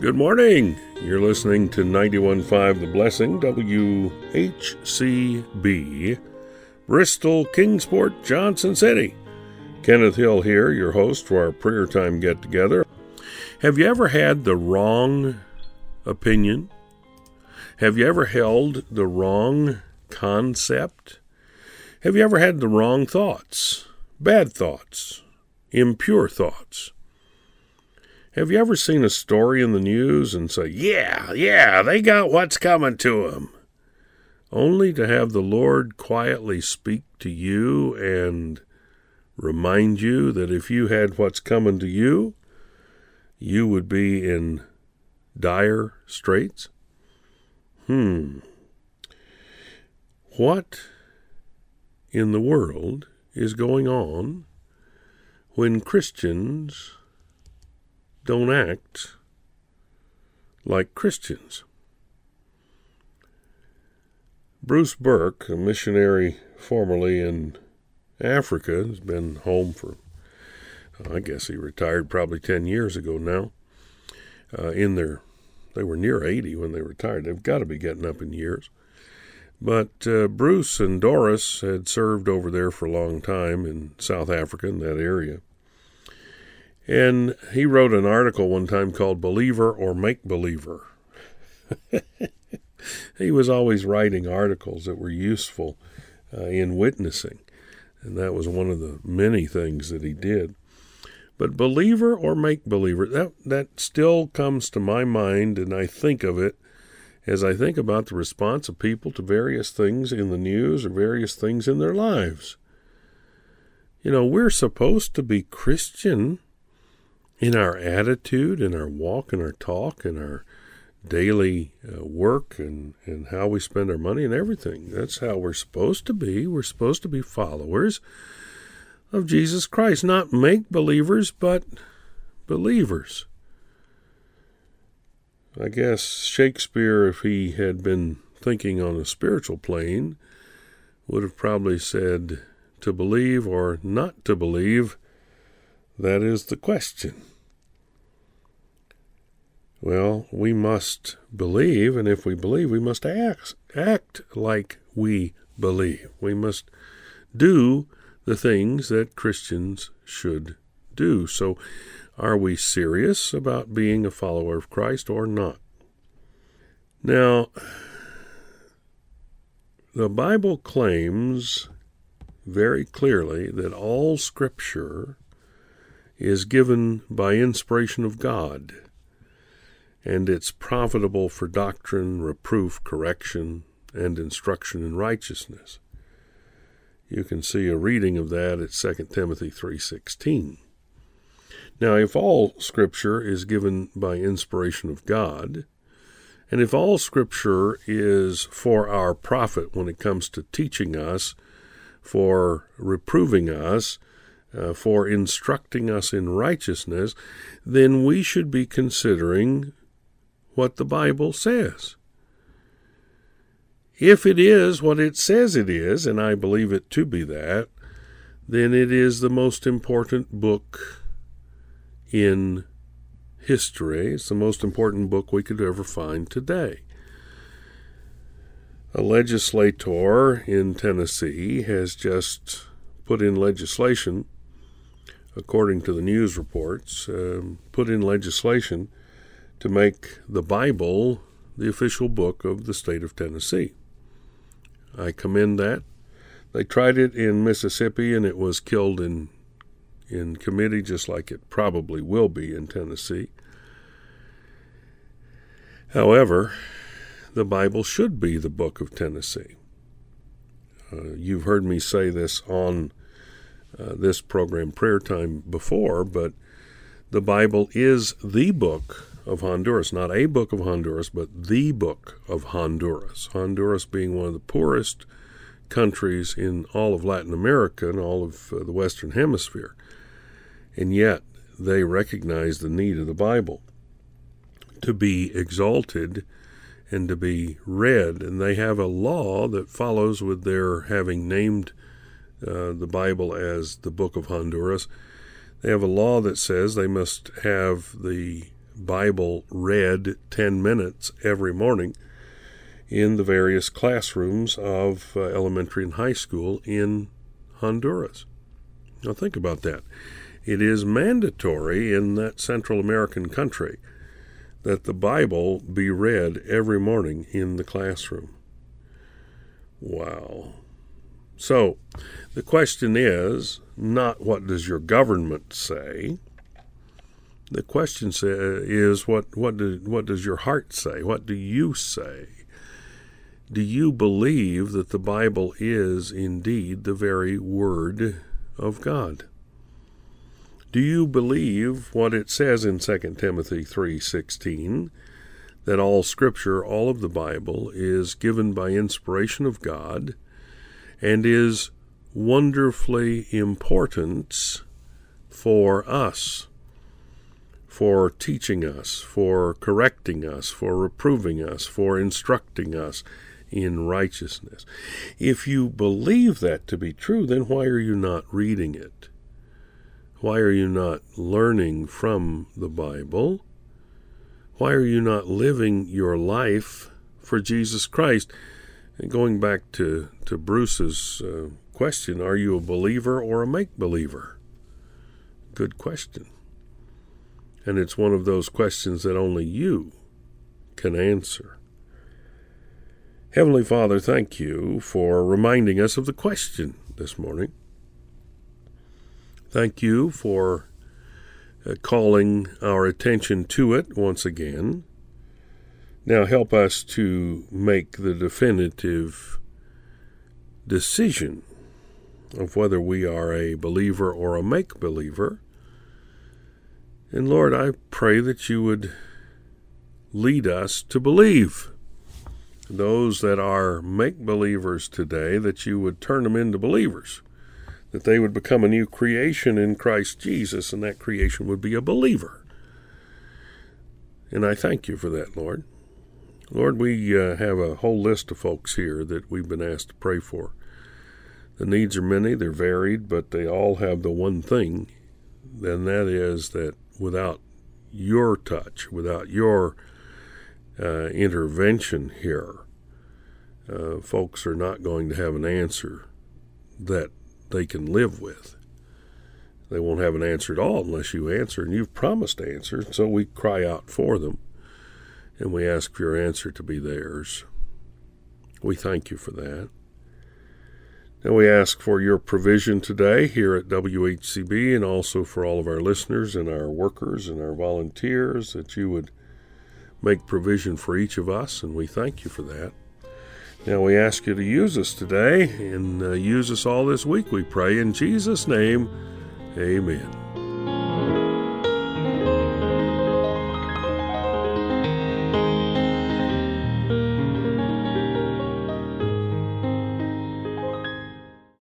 Good morning. You're listening to 91.5 The Blessing, WHCB, Bristol, Kingsport, Johnson City. Kenneth Hill here, your host for our prayer time get together. Have you ever had the wrong opinion? Have you ever held the wrong concept? Have you ever had the wrong thoughts, bad thoughts, impure thoughts? Have you ever seen a story in the news and say, Yeah, yeah, they got what's coming to them? Only to have the Lord quietly speak to you and remind you that if you had what's coming to you, you would be in dire straits? Hmm. What in the world is going on when Christians don't act like Christians. Bruce Burke, a missionary formerly in Africa, has been home for, I guess he retired probably 10 years ago now. Uh, in their, they were near 80 when they retired. They've got to be getting up in years. But uh, Bruce and Doris had served over there for a long time in South Africa, in that area. And he wrote an article one time called Believer or Make Believer. he was always writing articles that were useful uh, in witnessing, and that was one of the many things that he did. But believer or make believer, that, that still comes to my mind, and I think of it as I think about the response of people to various things in the news or various things in their lives. You know, we're supposed to be Christian in our attitude, in our walk, in our talk, in our daily uh, work, and, and how we spend our money and everything. That's how we're supposed to be. We're supposed to be followers of Jesus Christ, not make believers, but believers. I guess Shakespeare, if he had been thinking on a spiritual plane, would have probably said, to believe or not to believe, that is the question. Well, we must believe, and if we believe, we must act, act like we believe. We must do the things that Christians should do. So, are we serious about being a follower of Christ or not? Now, the Bible claims very clearly that all Scripture is given by inspiration of God and it's profitable for doctrine, reproof, correction, and instruction in righteousness. You can see a reading of that at 2 Timothy 3:16. Now, if all scripture is given by inspiration of God, and if all scripture is for our profit when it comes to teaching us, for reproving us, uh, for instructing us in righteousness, then we should be considering what the Bible says. If it is what it says it is, and I believe it to be that, then it is the most important book in history. It's the most important book we could ever find today. A legislator in Tennessee has just put in legislation, according to the news reports, um, put in legislation to make the Bible the official book of the state of Tennessee. I commend that. They tried it in Mississippi and it was killed in in committee just like it probably will be in Tennessee. However, the Bible should be the book of Tennessee. Uh, you've heard me say this on uh, this program, Prayer Time, before, but the Bible is the book of Honduras, not a book of Honduras, but the book of Honduras. Honduras being one of the poorest countries in all of Latin America and all of uh, the Western Hemisphere. And yet they recognize the need of the Bible to be exalted and to be read. And they have a law that follows with their having named uh, the Bible as the Book of Honduras. They have a law that says they must have the Bible read 10 minutes every morning in the various classrooms of uh, elementary and high school in Honduras. Now, think about that. It is mandatory in that Central American country that the Bible be read every morning in the classroom. Wow. So, the question is not what does your government say? The question is what what do, what does your heart say? What do you say? Do you believe that the Bible is indeed the very word of God? Do you believe what it says in 2 Timothy 3:16 that all scripture, all of the Bible is given by inspiration of God and is wonderfully important for us, for teaching us, for correcting us, for reproving us, for instructing us in righteousness. If you believe that to be true, then why are you not reading it? Why are you not learning from the Bible? Why are you not living your life for Jesus Christ? And going back to, to Bruce's uh, question, are you a believer or a make believer? Good question. And it's one of those questions that only you can answer. Heavenly Father, thank you for reminding us of the question this morning. Thank you for uh, calling our attention to it once again. Now help us to make the definitive decision of whether we are a believer or a make believer. And Lord, I pray that you would lead us to believe. Those that are make believers today, that you would turn them into believers that they would become a new creation in Christ Jesus, and that creation would be a believer. And I thank you for that, Lord. Lord, we uh, have a whole list of folks here that we've been asked to pray for. The needs are many, they're varied, but they all have the one thing, and that is that without your touch, without your uh, intervention here, uh, folks are not going to have an answer that they can live with. They won't have an answer at all unless you answer, and you've promised to answer. So we cry out for them, and we ask for your answer to be theirs. We thank you for that. And we ask for your provision today here at WHCB and also for all of our listeners and our workers and our volunteers that you would make provision for each of us, and we thank you for that. Now we ask you to use us today and uh, use us all this week, we pray. In Jesus' name, amen.